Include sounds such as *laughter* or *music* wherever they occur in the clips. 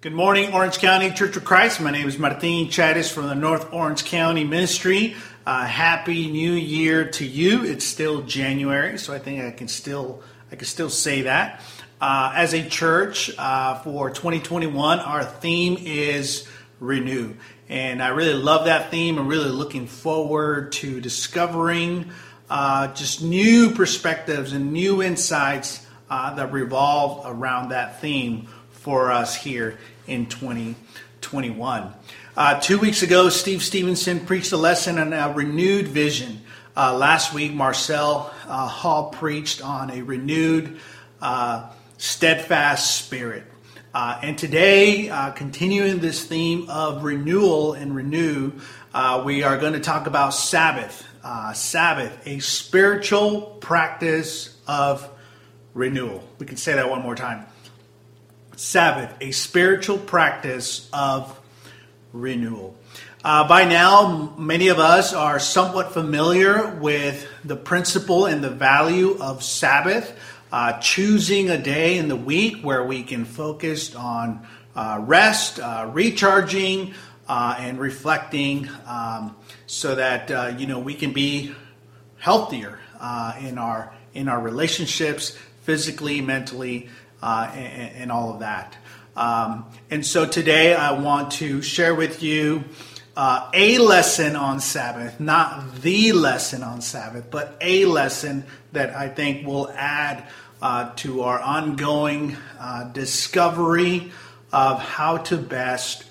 Good morning, Orange County Church of Christ. My name is Martin Chattis from the North Orange County Ministry. Uh, happy New Year to you. It's still January, so I think I can still I can still say that. Uh, as a church uh, for 2021, our theme is renew, and I really love that theme. I'm really looking forward to discovering uh, just new perspectives and new insights uh, that revolve around that theme for us here in 2021. Uh, two weeks ago, Steve Stevenson preached a lesson on a renewed vision. Uh, last week, Marcel uh, Hall preached on a renewed, uh, steadfast spirit. Uh, and today, uh, continuing this theme of renewal and renew, we are going to talk about Sabbath. Sabbath, a spiritual practice of renewal. We can say that one more time. Sabbath, a spiritual practice of renewal. Uh, by now, many of us are somewhat familiar with the principle and the value of Sabbath, uh, choosing a day in the week where we can focus on uh, rest, uh, recharging, uh, and reflecting, um, so that uh, you know we can be healthier in our in our relationships, physically, mentally, uh, and, and, all of that. Um, and so today I want to share with you uh, a lesson on Sabbath, not the lesson on Sabbath, but a lesson that I think will add uh, to our ongoing uh, discovery of how to best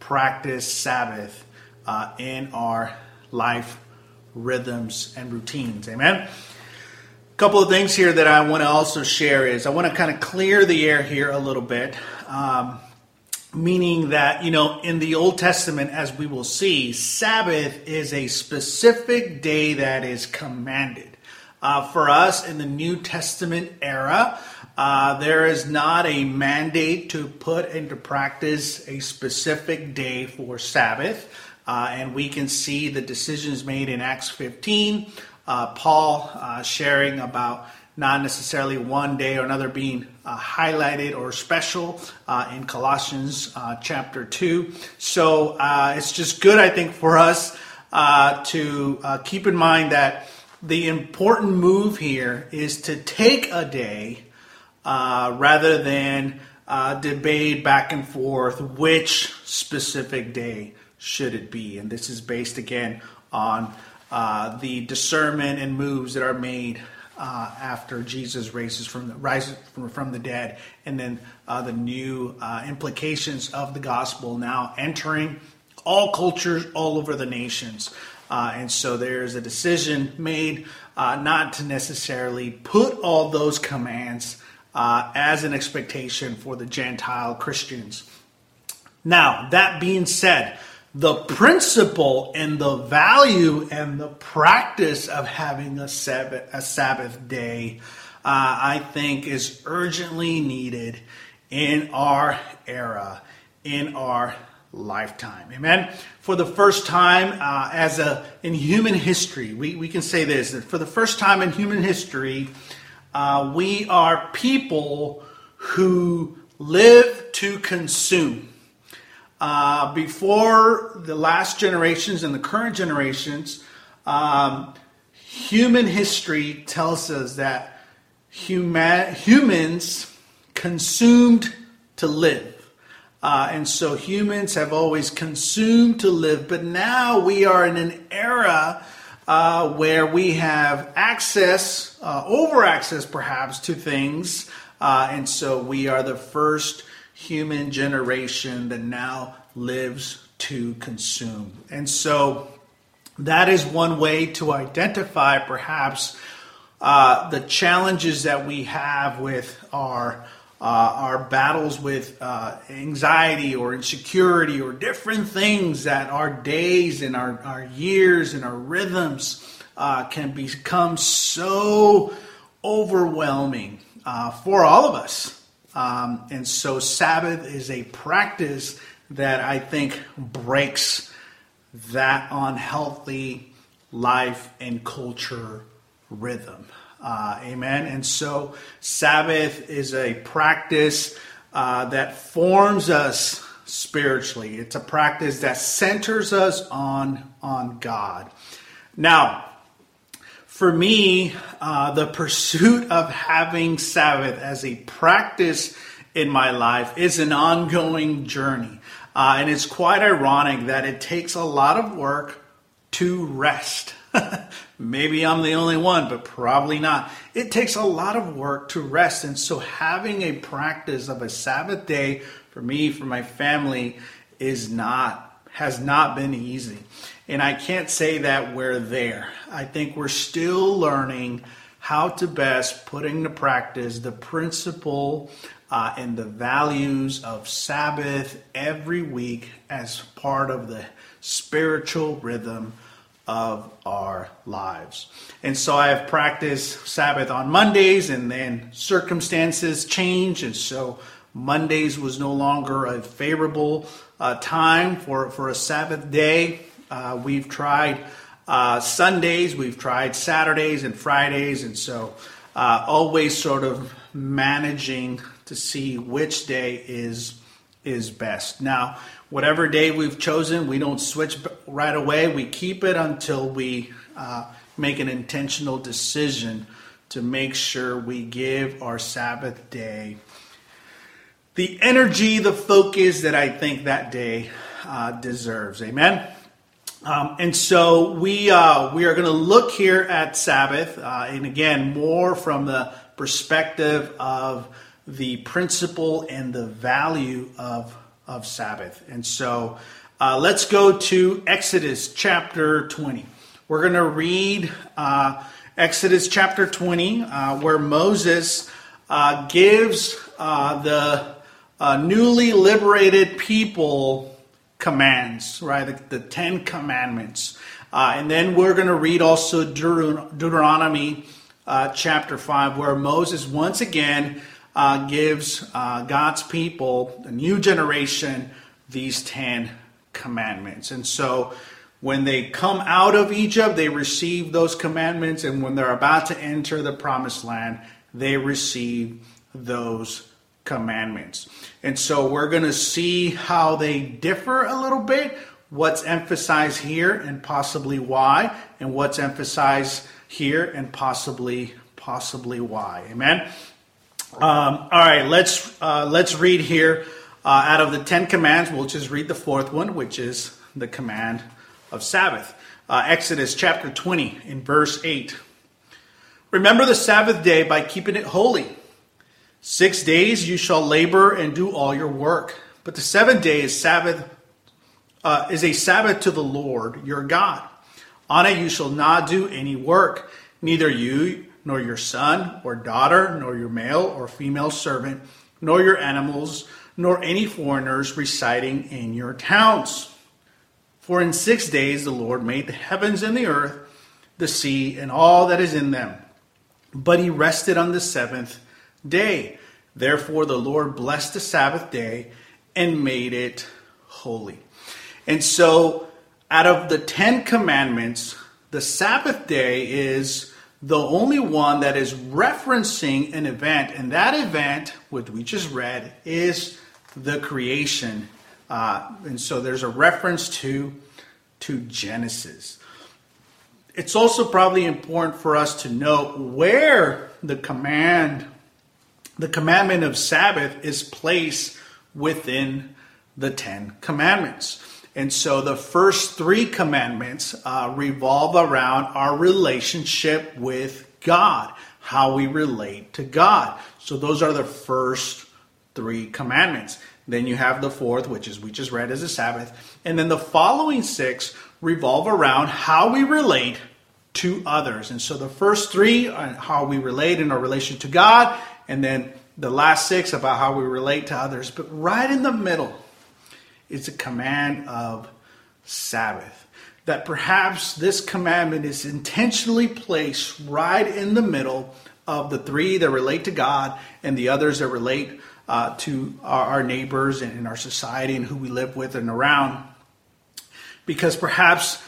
practice Sabbath uh, in our life rhythms and routines. Amen couple of things here that I want to also share is I want to kind of clear the air here a little bit. Um, meaning that, you know, in the Old Testament, as we will see, Sabbath is a specific day that is commanded. Uh, for us in the New Testament era, uh, there is not a mandate to put into practice a specific day for Sabbath. Uh, and we can see the decisions made in Acts 15 uh, Paul uh, sharing about not necessarily one day or another being uh, highlighted or special uh, in Colossians uh, chapter 2. So uh, it's just good, I think, for us to keep in mind that the important move here is to take a day rather than debate back and forth which specific day should it be. And this is based again on uh, the discernment and moves that are made uh, after Jesus raises from the rises from, from the dead, and then uh, the new uh, implications of the gospel now entering all cultures all over the nations. Uh, and so there's a decision made not to necessarily put all those commands as an expectation for the Gentile Christians. Now, that being said, the principle and the value and the practice of having a Sabbath, a Sabbath day, uh, I think, is urgently needed in our era, in our lifetime. Amen. For the first time, uh, as a in human history, we, we can say this that for the first time in human history, uh, we are people who live to consume. Uh, before the last generations and the current generations, um, human history tells us that human, humans consumed to live. Uh, and so humans have always consumed to live, but now we are in an era uh, where we have access, uh, over access perhaps, to things. Uh, and so we are the first human generation that now lives to consume. And so that is one way to identify perhaps uh, the challenges that we have with our. Uh, our battles with uh, anxiety or insecurity or different things that our days and our, our years and our rhythms uh, can become so overwhelming uh, for all of us. Um, and so Sabbath is a practice that I think breaks that unhealthy life and culture rhythm. Uh, amen. And so Sabbath is a practice uh, that forms us spiritually. It's a practice that centers us on, on God. Now, for me, uh, the pursuit of having Sabbath as a practice in my life is an ongoing journey. Uh, and it's quite ironic that it takes a lot of work to rest. *laughs* Maybe I'm the only one, but probably not. It takes a lot of work to rest. And so having a practice of a Sabbath day for me, for my family, is not has not been easy. And I can't say that we're there. I think we're still learning how to best put into practice the principle uh, and the values of Sabbath every week as part of the spiritual rhythm of our lives. And so I have practiced Sabbath on Mondays, and then circumstances change, and so Mondays was no longer a favorable uh, time for, for a Sabbath day. Uh, we've tried uh, Sundays, we've tried Saturdays and Fridays, and so uh, always sort of managing to see which day is is best. Now, whatever day we've chosen, we don't switch right away. We keep it until we uh, make an intentional decision to make sure we give our Sabbath day the energy, the focus that I think that day uh, deserves. Amen. Um, and so we uh, we are going to look here at Sabbath, uh, and again more from the perspective of the principle and the value of of Sabbath. And so uh, let's go to Exodus chapter twenty. We're going to read uh, Exodus chapter twenty, uh, where Moses uh, gives the newly liberated people commands, right? The, the Ten Commandments. Uh, and then we're going to read also Deuteronomy uh, chapter 5, where Moses once again uh, gives uh, God's people, the new generation, these Ten Commandments. And so when they come out of Egypt, they receive those commandments. And when they're about to enter the promised land, they receive those commandments. And so we're going to see how they differ a little bit, what's emphasized here and possibly why, and what's emphasized here and possibly possibly why. Amen. Um, all right, let's uh, let's read here uh, out of the Ten Commands. We'll just read the fourth one, which is the command of Sabbath. Uh, Exodus chapter 20 in verse 8. Remember the Sabbath day by keeping it holy. Six days you shall labor and do all your work, but the seventh day is Sabbath uh, is a Sabbath to the Lord your God. On it you shall not do any work, neither you nor your son or daughter, nor your male or female servant, nor your animals, nor any foreigners residing in your towns. For in six days the Lord made the heavens and the earth, the sea, and all that is in them. But he rested on the seventh day. Therefore, the Lord blessed the Sabbath day and made it holy. And so, out of the Ten Commandments, the Sabbath day is the only one that is referencing an event. And that event, which we just read, is the creation. Uh, and so there's a reference to, to Genesis. It's also probably important for us to note where the command the commandment of Sabbath is placed within the Ten Commandments. And so the first three commandments uh, revolve around our relationship with God, how we relate to God. So those are the first three commandments. Then you have the fourth, which is we just read as a Sabbath. And then the following six revolve around how we relate to others. And so the first three are how we relate in our relation to God, and then the last six about how we relate to others. But right in the middle is a command of Sabbath. That perhaps this commandment is intentionally placed right in the middle of the three that relate to God and the others that relate uh, to our, our neighbors and in our society and who we live with and around. Because perhaps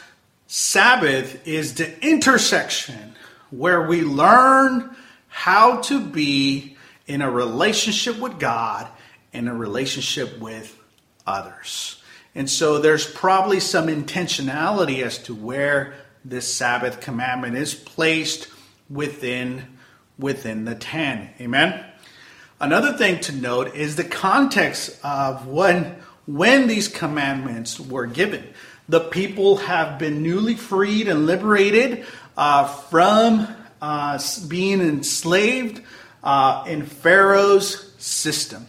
Sabbath is the intersection where we learn how to be in a relationship with God and a relationship with others. And so there's probably some intentionality as to where this Sabbath commandment is placed within within the 10. Amen. Another thing to note is the context of when when these commandments were given. The people have been newly freed and liberated uh, from uh, being enslaved uh, in Pharaoh's system.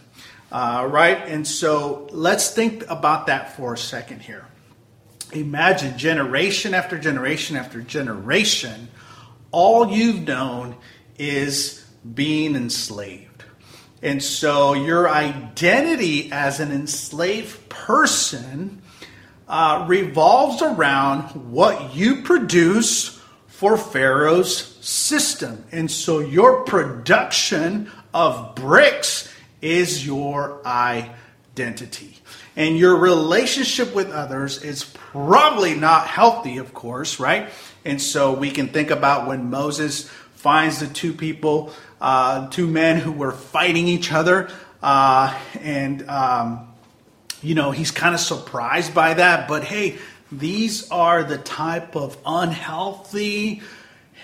Uh, right? And so let's think about that for a second here. Imagine generation after generation after generation, all you've known is being enslaved. And so your identity as an enslaved person uh, revolves around what you produce for Pharaoh's system. And so your production of bricks is your identity. And your relationship with others is probably not healthy, of course, right? And so we can think about when Moses finds the two people, uh, two men who were fighting each other, uh, and um, you know he's kind of surprised by that. But hey, these are the type of unhealthy,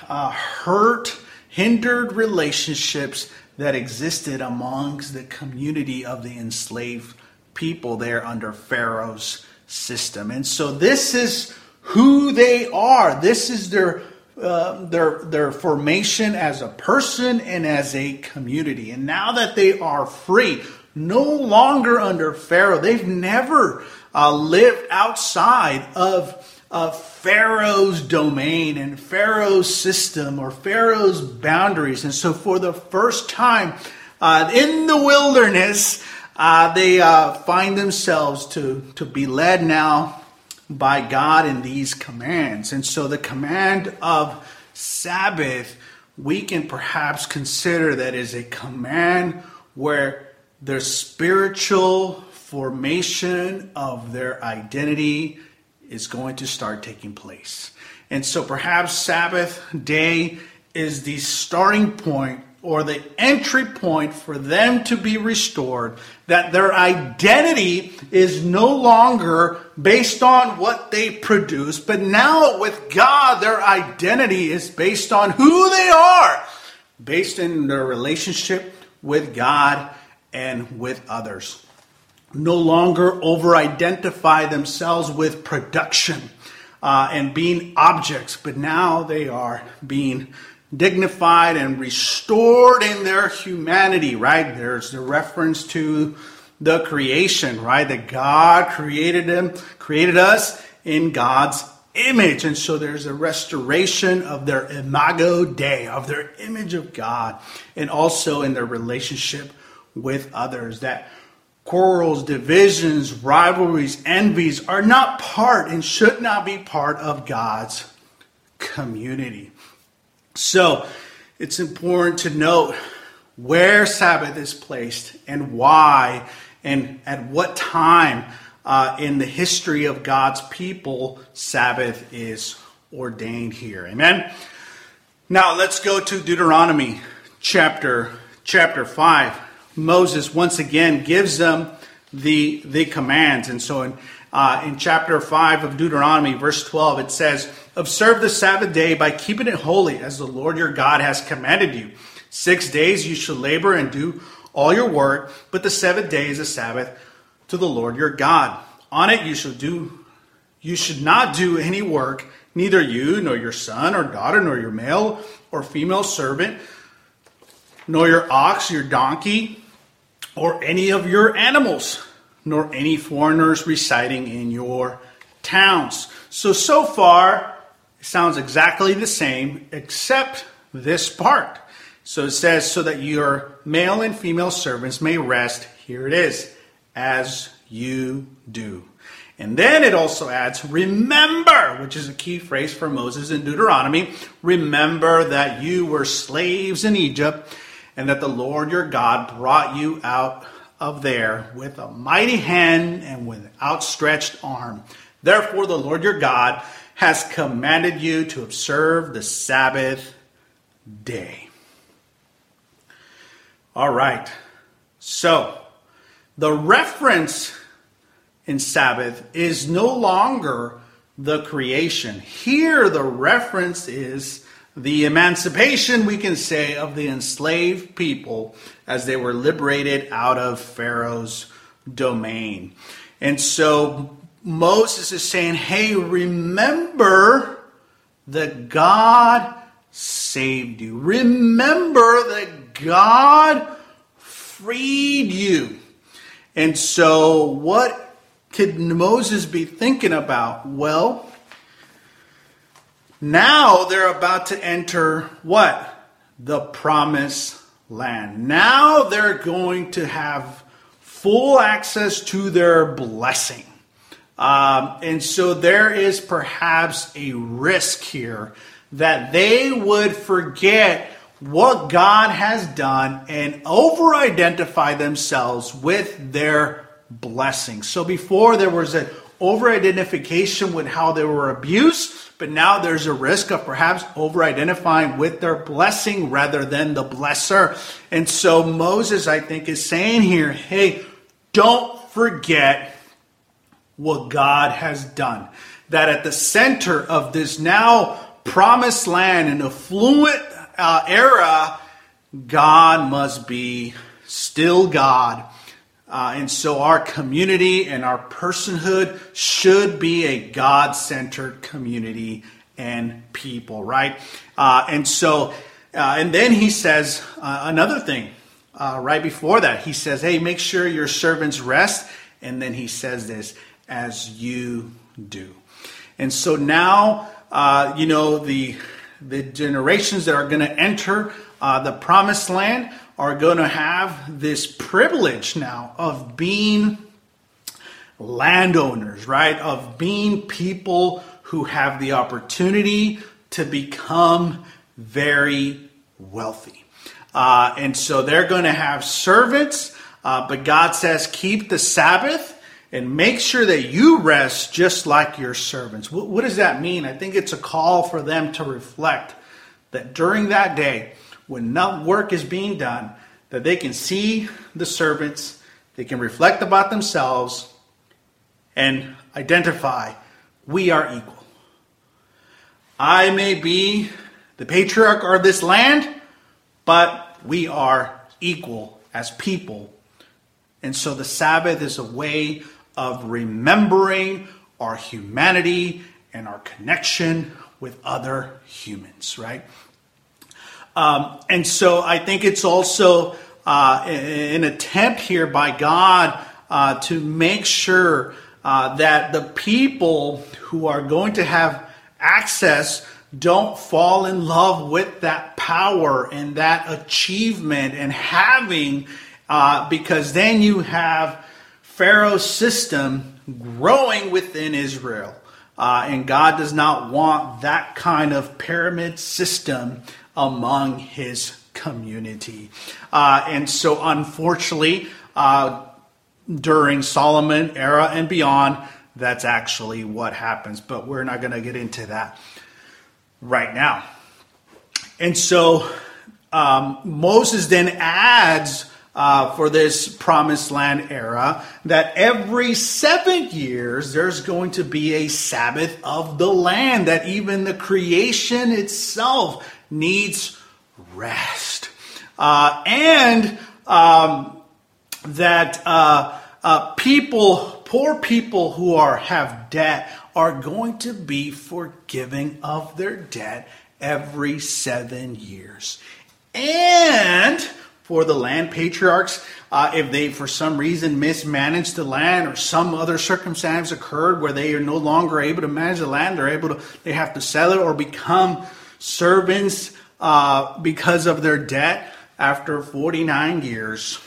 uh, hurt, hindered relationships that existed amongst the community of the enslaved people there under Pharaoh's system. And so this is who they are. This is their uh, their their formation as a person and as a community. And now that they are free, no longer under Pharaoh, they've never uh, lived outside of Pharaoh's domain and Pharaoh's system or Pharaoh's boundaries. And so, for the first time uh, in the wilderness, uh, they uh, find themselves to, to be led now by God in these commands. And so, the command of Sabbath, we can perhaps consider that is a command where their spiritual formation of their identity is going to start taking place. And so perhaps Sabbath day is the starting point or the entry point for them to be restored, that their identity is no longer based on what they produce, but now with God, their identity is based on who they are, based in their relationship with God and with others no longer over identify themselves with production uh, and being objects, but now they are being dignified and restored in their humanity, right? There's the reference to the creation, right? That God created them, created us in God's image. And so there's a restoration of their imago Dei, of their image of God, and also in their relationship with others. That quarrels, divisions, rivalries, envies are not part and should not be part of God's community. So it's important to note where Sabbath is placed and why and at what time uh, in the history of God's people Sabbath is ordained here. Amen. Now let's go to Deuteronomy chapter chapter 5. Moses once again gives them the, the commands. And so in, uh, in chapter 5 of Deuteronomy, verse 12, it says, Observe the Sabbath day by keeping it holy, as the Lord your God has commanded you. Six days you shall labor and do all your work, but the seventh day is a Sabbath to the Lord your God. On it you shall do you should not do any work, neither you, nor your son or daughter, nor your male or female servant, nor your ox, your donkey, or any of your animals, nor any foreigners residing in your towns. So, so far, it sounds exactly the same, except this part. So it says, so that your male and female servants may rest, here it is, as you do. And then it also adds, remember, which is a key phrase for Moses in Deuteronomy. Remember that you were slaves in Egypt and that the Lord your God brought you out of there with a mighty hand and with outstretched arm. Therefore, the Lord your God has commanded you to observe the Sabbath day. All right. So, the reference in Sabbath is no longer the creation. Here, the reference is the emancipation, we can say, of the enslaved people as they were liberated out of Pharaoh's domain. And so Moses is saying, hey, remember that God saved you. Remember that God freed you. And so, what could Moses be thinking about? Well, now they're about to enter what? The promised land. Now they're going to have full access to their blessing. Um, and so there is perhaps a risk here that they would forget what God has done and over identify themselves with their blessing. So before there was an over identification with how they were abused, but now there's a risk of perhaps over identifying with their blessing rather than the blesser. And so Moses, I think, is saying here hey, don't forget what God has done. That at the center of this now promised land and affluent uh, era, God must be still God. Uh, and so our community and our personhood should be a God centered community and people, right? Uh, and so, uh, and then he says uh, another thing uh, right before that. He says, hey, make sure your servants rest. And then he says this, as you do. And so now, uh, you know, the, the generations that are going to enter the promised land are going to have this privilege now of being landowners, right? Of being people who have the opportunity to become very wealthy. Uh, and so they're going to have servants, uh, but God says, keep the Sabbath and make sure that you rest just like your servants. What, what, does that mean? I think it's a call for them to reflect that during that day, when no work is being done, that they can see the servants, they can reflect about themselves, and identify we are equal. I may be the patriarch of this land, but we are equal as people. And so the Sabbath is a way of remembering our humanity and our connection with other humans, right? Um, and so I think it's also uh, an attempt here by God uh, to make sure uh, that the people who are going to have access don't fall in love with that power and that achievement and having, uh, because then you have Pharaoh's system growing within Israel. Uh, and God does not want that kind of pyramid system among his community. Uh, and so, unfortunately, uh, during Solomon era and beyond, that's actually what happens. But we're not going to get into that right now. And so, um, Moses then adds uh, for this promised land era that every seven years there's going to be a Sabbath of the land, that even the creation itself needs rest. Uh, and um, that uh, uh people, poor people who are have debt, are going to be forgiving of their debt every seven years. And for the land patriarchs. Uh, if they, for some reason, mismanaged the land or some other circumstance occurred where they are no longer able to manage the land, they're able to, they have to sell it or become servants uh, because of their debt after 49 years,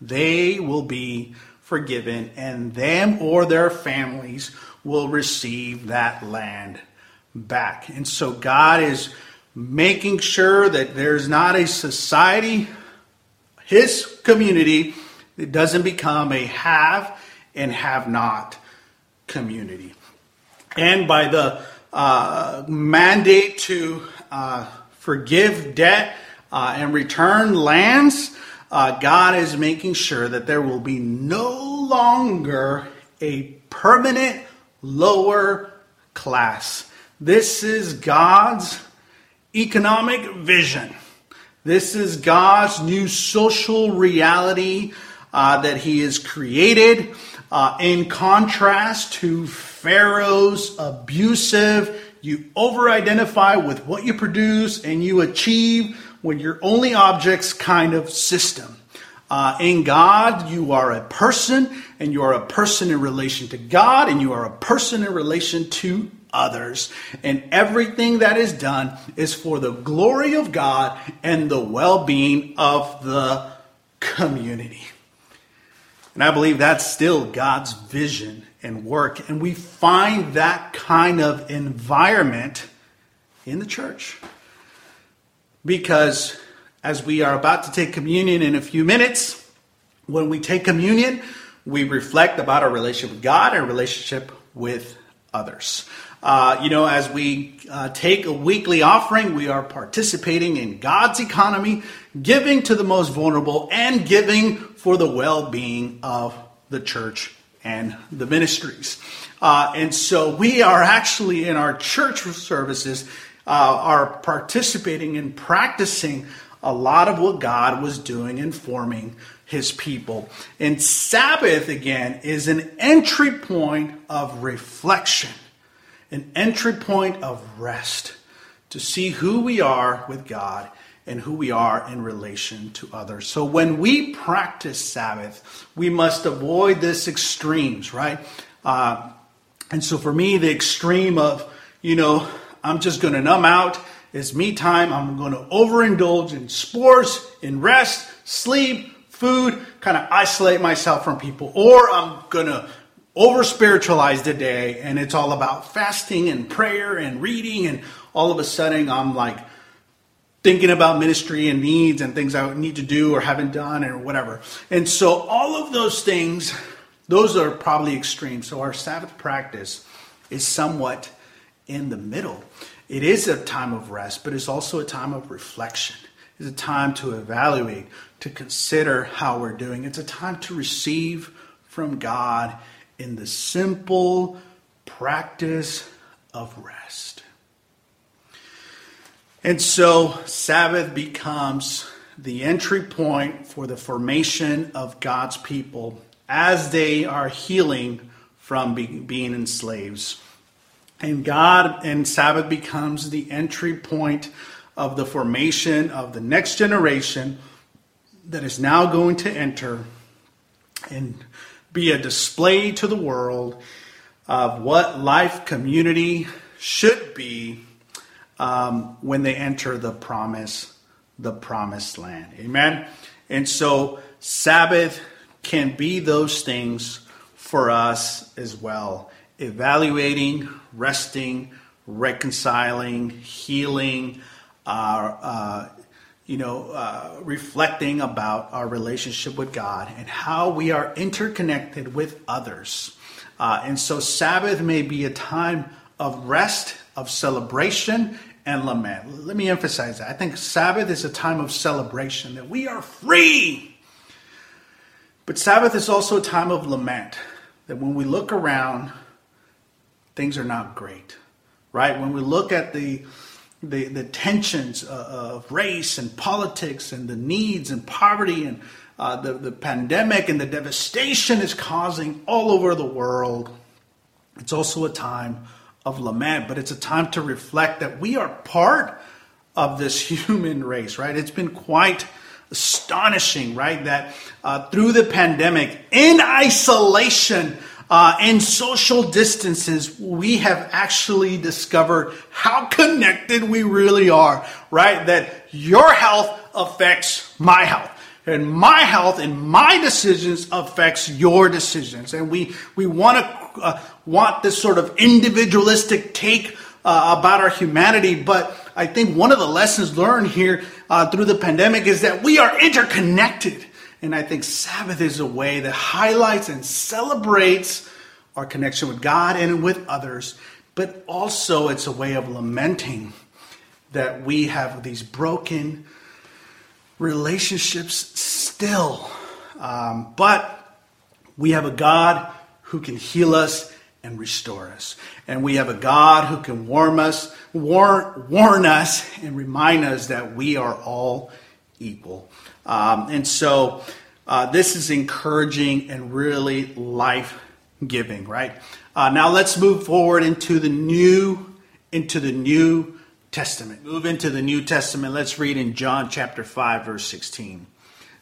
they will be forgiven and them or their families will receive that land back. And so God is making sure that there's not a society, his community, that doesn't become a have and have not community. And by the uh, mandate to uh, forgive debt uh, and return lands, uh, God is making sure that there will be no longer a permanent lower class. This is God's economic vision. This is God's new social reality uh, that He has created uh, in contrast to Pharaoh's abusive, you over identify with what you produce and you achieve when you're only objects kind of system. Uh, in God, you are a person, and you are a person in relation to God, and you are a person in relation to others. And everything that is done is for the glory of God and the well being of the community. And I believe that's still God's vision and work. And we find that kind of environment in the church. Because as we are about to take communion in a few minutes, when we take communion, we reflect about our relationship with God and relationship with others. Uh, you know, as we uh, take a weekly offering, we are participating in God's economy, giving to the most vulnerable, and giving for the well being of the church and the ministries. Uh, and so we are actually in our church services uh, are participating and practicing a lot of what God was doing and forming his people. And Sabbath, again, is an entry point of reflection, an entry point of rest to see who we are with God and who we are in relation to others. So when we practice Sabbath, we must avoid this extremes, right? Uh, and so for me, the extreme of, you know, I'm just going to numb out. It's me time. I'm going to overindulge in sports, in rest, sleep, food, kind of isolate myself from people. Or I'm going to over spiritualize the day and it's all about fasting and prayer and reading. And all of a sudden, I'm like, thinking about ministry and needs and things I need to do or haven't done or whatever. And so all of those things, those are probably extreme. So our Sabbath practice is somewhat in the middle. It is a time of rest, but it's also a time of reflection. It's a time to evaluate, to consider how we're doing. It's a time to receive from God in the simple practice of rest. And so Sabbath becomes the entry point for the formation of God's people as they are healing from being enslaved. And God and Sabbath becomes the entry point of the formation of the next generation that is now going to enter and be a display to the world of what life community should be um, when they enter the promise, the promised land. Amen. And so Sabbath can be those things for us as well. Evaluating, resting, reconciling, healing, uh, uh, you know, uh, reflecting about our relationship with God and how we are interconnected with others. Uh, and so Sabbath may be a time of rest, of celebration, and lament. Let me emphasize that. I think Sabbath is a time of celebration, that we are free. But Sabbath is also a time of lament, that when we look around, things are not great, right? When we look at the the, the tensions of race and politics and the needs and poverty and uh, the, the pandemic and the devastation is causing all over the world. It's also a time of lament, but it's a time to reflect that we are part of this *laughs* human race, right? It's been quite astonishing, right? That uh, through the pandemic, in isolation, uh, social distances, we have actually discovered how connected we really are, right? That your health affects my health and my health and my decisions affects your decisions and we we want to uh, want this sort of individualistic take uh, about our humanity but i think one of the lessons learned here uh, through the pandemic is that we are interconnected and i think sabbath is a way that highlights and celebrates our connection with god and with others but also it's a way of lamenting that we have these broken relationships still. Um, but we have a God who can heal us and restore us. And we have a God who can warn us, warn, warn us, and remind us that we are all equal. Um, and so uh, this is encouraging and really life giving, right? Uh, now let's move forward into the new into the New Testament. Move into the New Testament. Let's read in John chapter 5 verse 16.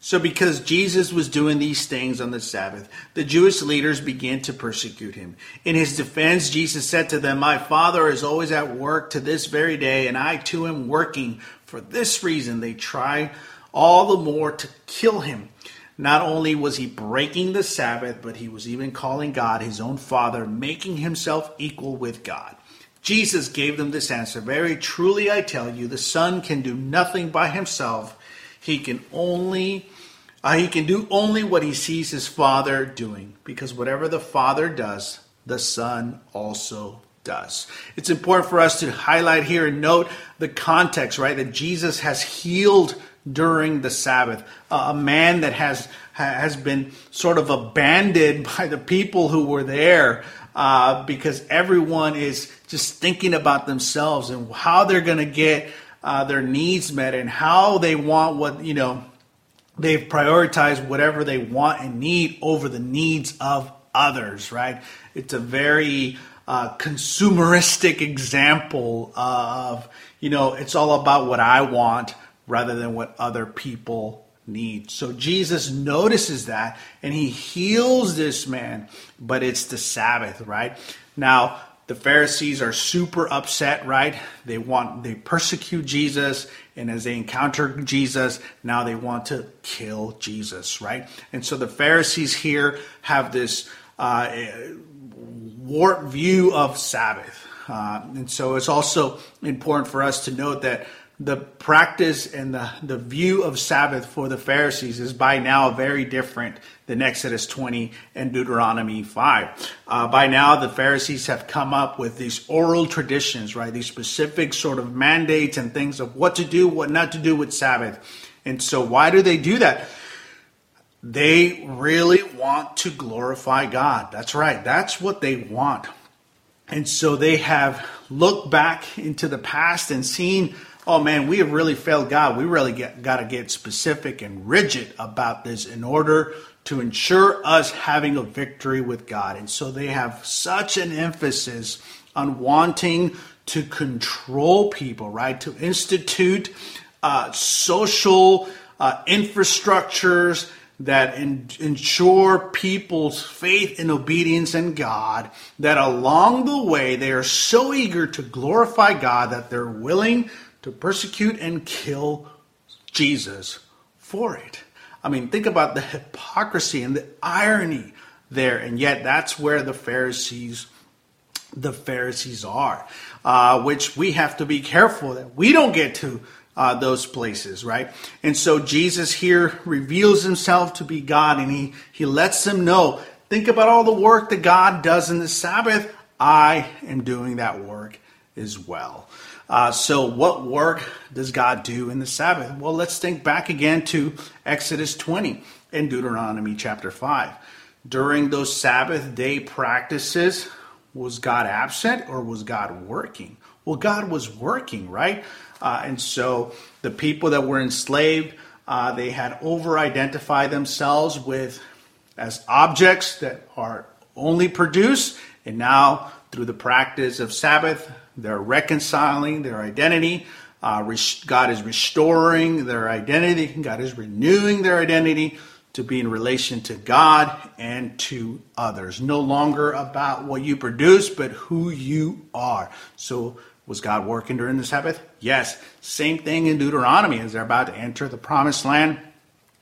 So because Jesus was doing these things on the Sabbath, the Jewish leaders began to persecute him. In his defense, Jesus said to them, "My Father is always at work to this very day, and I too am working. For this reason they try all the more to kill him." Not only was he breaking the Sabbath, but he was even calling God his own Father, making himself equal with God. Jesus gave them this answer Very truly, I tell you, the Son can do nothing by himself. He can only. Uh, he can do only what he sees his father doing, because whatever the father does, the son also does. It's important for us to highlight here and note the context, right? That Jesus has healed during the Sabbath. Uh, a man that has has been sort of abandoned *laughs* by the people who were there uh, because everyone is just thinking about themselves and how they're going to get uh, their needs met and how they want what you know they've prioritized whatever they want and need over the needs of others right it's a very uh, consumeristic example of you know it's all about what i want rather than what other people need. So Jesus notices that and he heals this man, but it's the Sabbath, right? Now, the Pharisees are super upset, right? They want they persecute Jesus and as they encounter Jesus, now they want to kill Jesus, right? And so the Pharisees here have this uh, warped view of Sabbath. Uh, and so it's also important for us to note that the practice and the, the view of Sabbath for the Pharisees is by now very different than Exodus 20 and Deuteronomy 5. Uh, by now, the Pharisees have come up with these oral traditions, right? These specific sort of mandates and things of what to do, what not to do with Sabbath. And so, why do they do that? They really want to glorify God. That's right. That's what they want. And so they have looked back into the past and seen oh man, we have really failed God. We really got to get specific and rigid about this in order to ensure us having a victory with God. And so they have such an emphasis on wanting to control people, right? To institute uh, social uh, infrastructures that in, ensure people's faith and obedience in God, that along the way they are so eager to glorify God that they're willing to persecute and kill Jesus for it. I mean, think about the hypocrisy and the irony there, and yet that's where the Pharisees the Pharisees are, uh, which we have to be careful that we don't get to uh, those places, right? And so Jesus here reveals himself to be God, and he he lets them know. Think about all the work that God does in the Sabbath. I am doing that work as well. Uh, so, what work does God do in the Sabbath? Well, let's think back again to Exodus 20 and Deuteronomy chapter 5. During those Sabbath day practices, was God absent or was God working? Well, God was working, right? Uh, and so the people that were enslaved, uh, they had over identified themselves with as objects that are only produced, and now through the practice of Sabbath, they're reconciling their identity. Uh, God is restoring their identity. God is renewing their identity to be in relation to God and to others. No longer about what you produce, but who you are. So, was God working during the Sabbath? Yes. Same thing in Deuteronomy as they're about to enter the promised land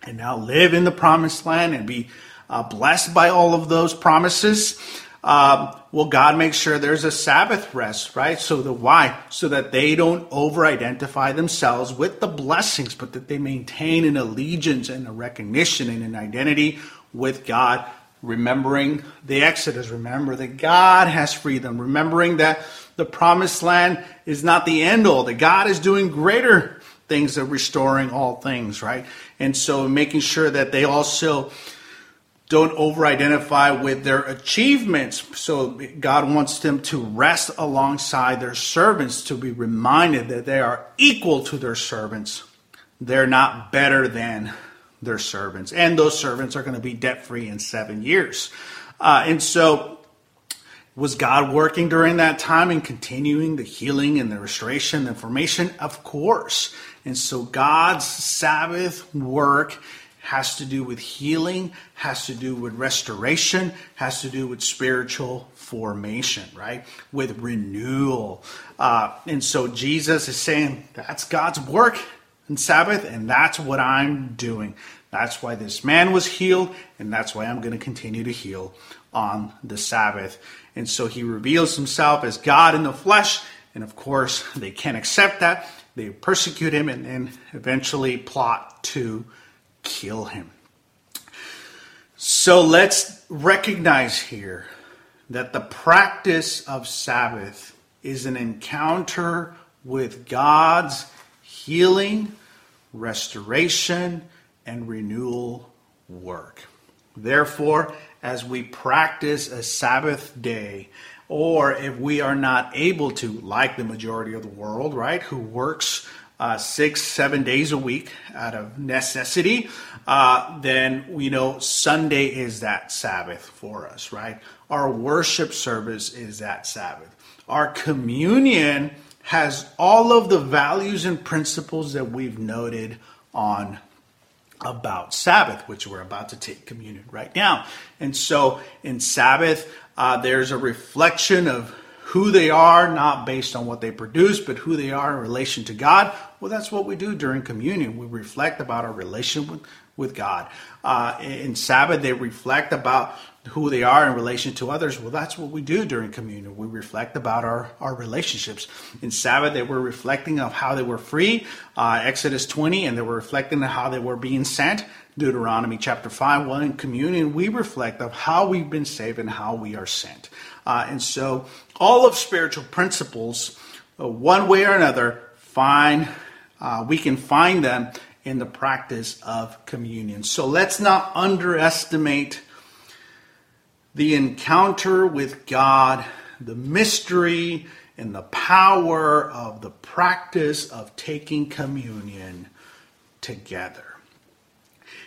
and now live in the promised land and be uh, blessed by all of those promises. Um, well, God makes sure there's a Sabbath rest, right? So the why? So that they don't over identify themselves with the blessings, but that they maintain an allegiance and a recognition and an identity with God, remembering the Exodus, remember that God has freed them, remembering that the promised land is not the end all, that God is doing greater things of restoring all things, right? And so making sure that they also don't over identify with their achievements. So God wants them to rest alongside their servants to be reminded that they are equal to their servants. They're not better than their servants. And those servants are going to be debt free in seven years. Uh, and so was God working during that time and continuing the healing and the restoration, the formation? Of course. And so God's Sabbath work has to do with healing, has to do with restoration, has to do with spiritual formation, right? With renewal. Uh, and so Jesus is saying that's God's work in Sabbath, and that's what I'm doing. That's why this man was healed, and that's why I'm going to continue to heal on the Sabbath. And so he reveals himself as God in the flesh, and of course, they can't accept that. They persecute him and then eventually plot to kill him. So let's recognize here that the practice of Sabbath is an encounter with God's healing, restoration, and renewal work. Therefore, as we practice a Sabbath day, or if we are not able to, like the majority of the world, right, who works uh, six, seven days a week out of necessity, uh, then you know Sunday is that Sabbath for us, right? Our worship service is that Sabbath. Our communion has all of the values and principles that we've noted on about Sabbath, which we're about to take communion right now. And so in Sabbath, uh, there's a reflection of who they are, not based on what they produce, but who they are in relation to God. Well, that's what we do during communion. We reflect about our relation with, with God. Uh, in Sabbath, they reflect about who they are in relation to others. Well, that's what we do during communion. We reflect about our, our relationships. In Sabbath, they were reflecting of how they were free, uh, Exodus 20, and they were reflecting on how they were being sent, Deuteronomy chapter 5. Well, in communion, we reflect of how we've been saved and how we are sent. Uh, and so all of spiritual principles, uh, one way or another, find uh, we can find them in the practice of communion. So let's not underestimate the encounter with God, the mystery and the power of the practice of taking communion together.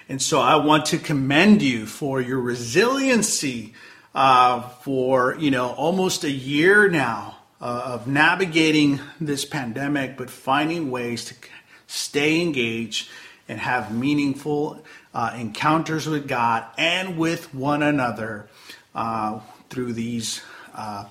And so I want to commend you for your resiliency uh, for you know almost a year now of navigating this pandemic, but finding ways to stay engaged and have meaningful uh, encounters with God and with one another uh, through these uh,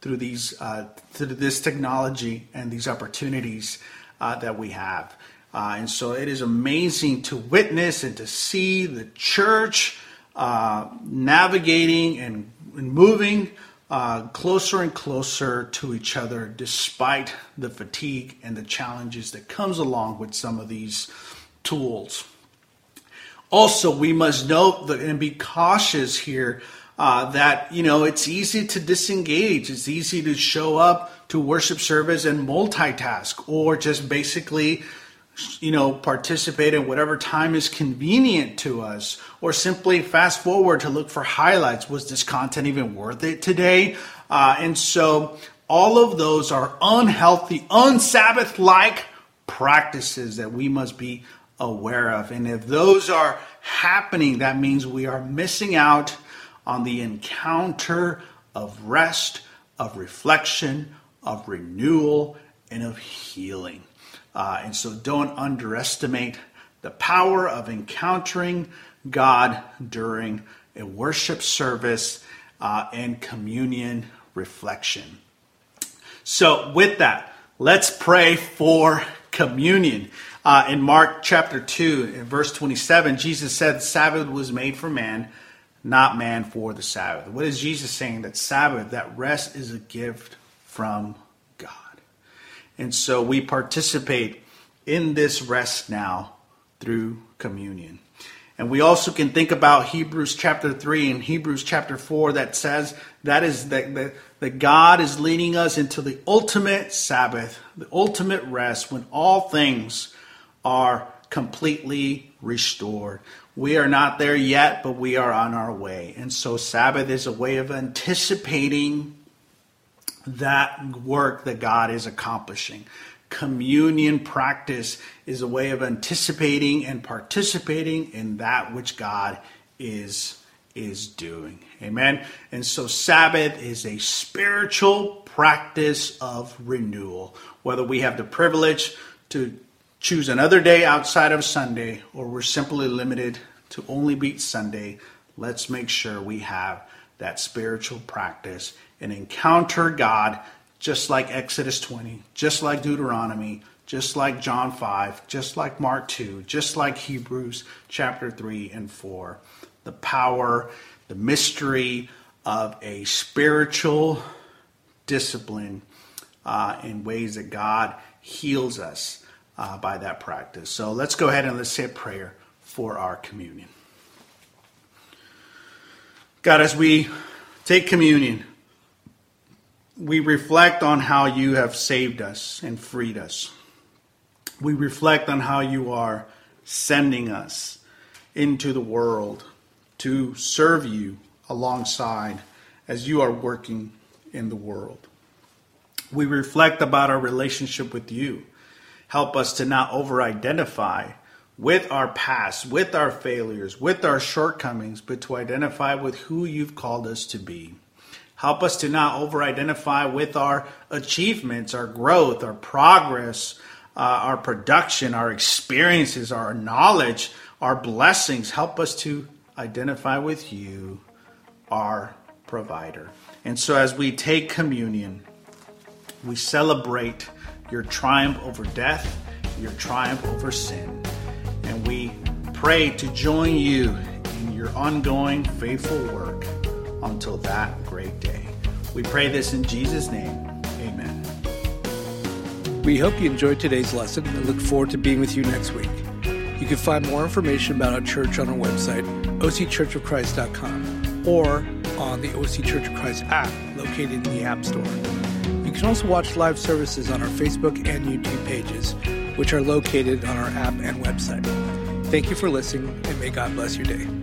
through these uh, through this technology and these opportunities that we have. and so it is amazing to witness and to see the church uh, navigating and, and moving uh, closer and closer to each other despite the fatigue and the challenges that comes along with some of these tools. Also we must note that, and be cautious here uh, that you know it's easy to disengage. It's easy to show up to worship service and multitask or just basically you know, participate in whatever time is convenient to us, or simply fast forward to look for highlights. Was this content even worth it today? Uh, and so all of those are unhealthy, unsabbath like practices that we must be aware of. And if those are happening, that means we are missing out on the encounter of rest, of reflection, of renewal, and of healing. Uh, and so don't underestimate the power of encountering God during a worship service uh, and communion reflection. So, with that, let's pray for communion. Uh, in Mark chapter 2, in verse 27, Jesus said, Sabbath was made for man, not man for the Sabbath. What is Jesus saying? That Sabbath, that rest, is a gift from and so we participate in this rest now through communion. And we also can think about Hebrews chapter 3 and Hebrews chapter 4 that says that is that, that, that God is leading us into the ultimate Sabbath, the ultimate rest when all things are completely restored. We are not there yet, but we are on our way. And so, Sabbath is a way of anticipating that work that God is accomplishing. Communion practice is a way of anticipating and participating in that which God is is doing. Amen. And so Sabbath is a spiritual practice of renewal. Whether we have the privilege to choose another day outside of Sunday or we're simply limited to only beat Sunday, let's make sure we have that spiritual practice and encounter God just like Exodus 20, just like Deuteronomy, just like John 5, just like Mark 2, just like Hebrews chapter 3 and 4. The power, the mystery of a spiritual discipline uh, in ways that God heals us uh, by that practice. So let's go ahead and let's say a prayer for our communion. God, as we take communion, we reflect on how you have saved us and freed us. We reflect on how you are sending us into the world to serve you alongside as you are working in the world. We reflect about our relationship with you. Help us to not over identify with our past, with our failures, with our shortcomings, but to identify with who you've called us to be. Help us to not over identify with our achievements, our growth, our progress, uh, our production, our experiences, our knowledge, our blessings. Help us to identify with you, our provider. And so as we take communion, we celebrate your triumph over death, your triumph over sin. And we pray to join you in your ongoing faithful work until that great day. We pray this in Jesus' name. Amen. We hope you enjoyed today's lesson and look forward to being with you next week. You can find more information about our church on our website, occhurchofchrist.com, or on the OC Church of Christ app located in the App Store. You can also watch live services on our Facebook and YouTube pages, which are located on our app and website. Thank you for listening, and may God bless your day.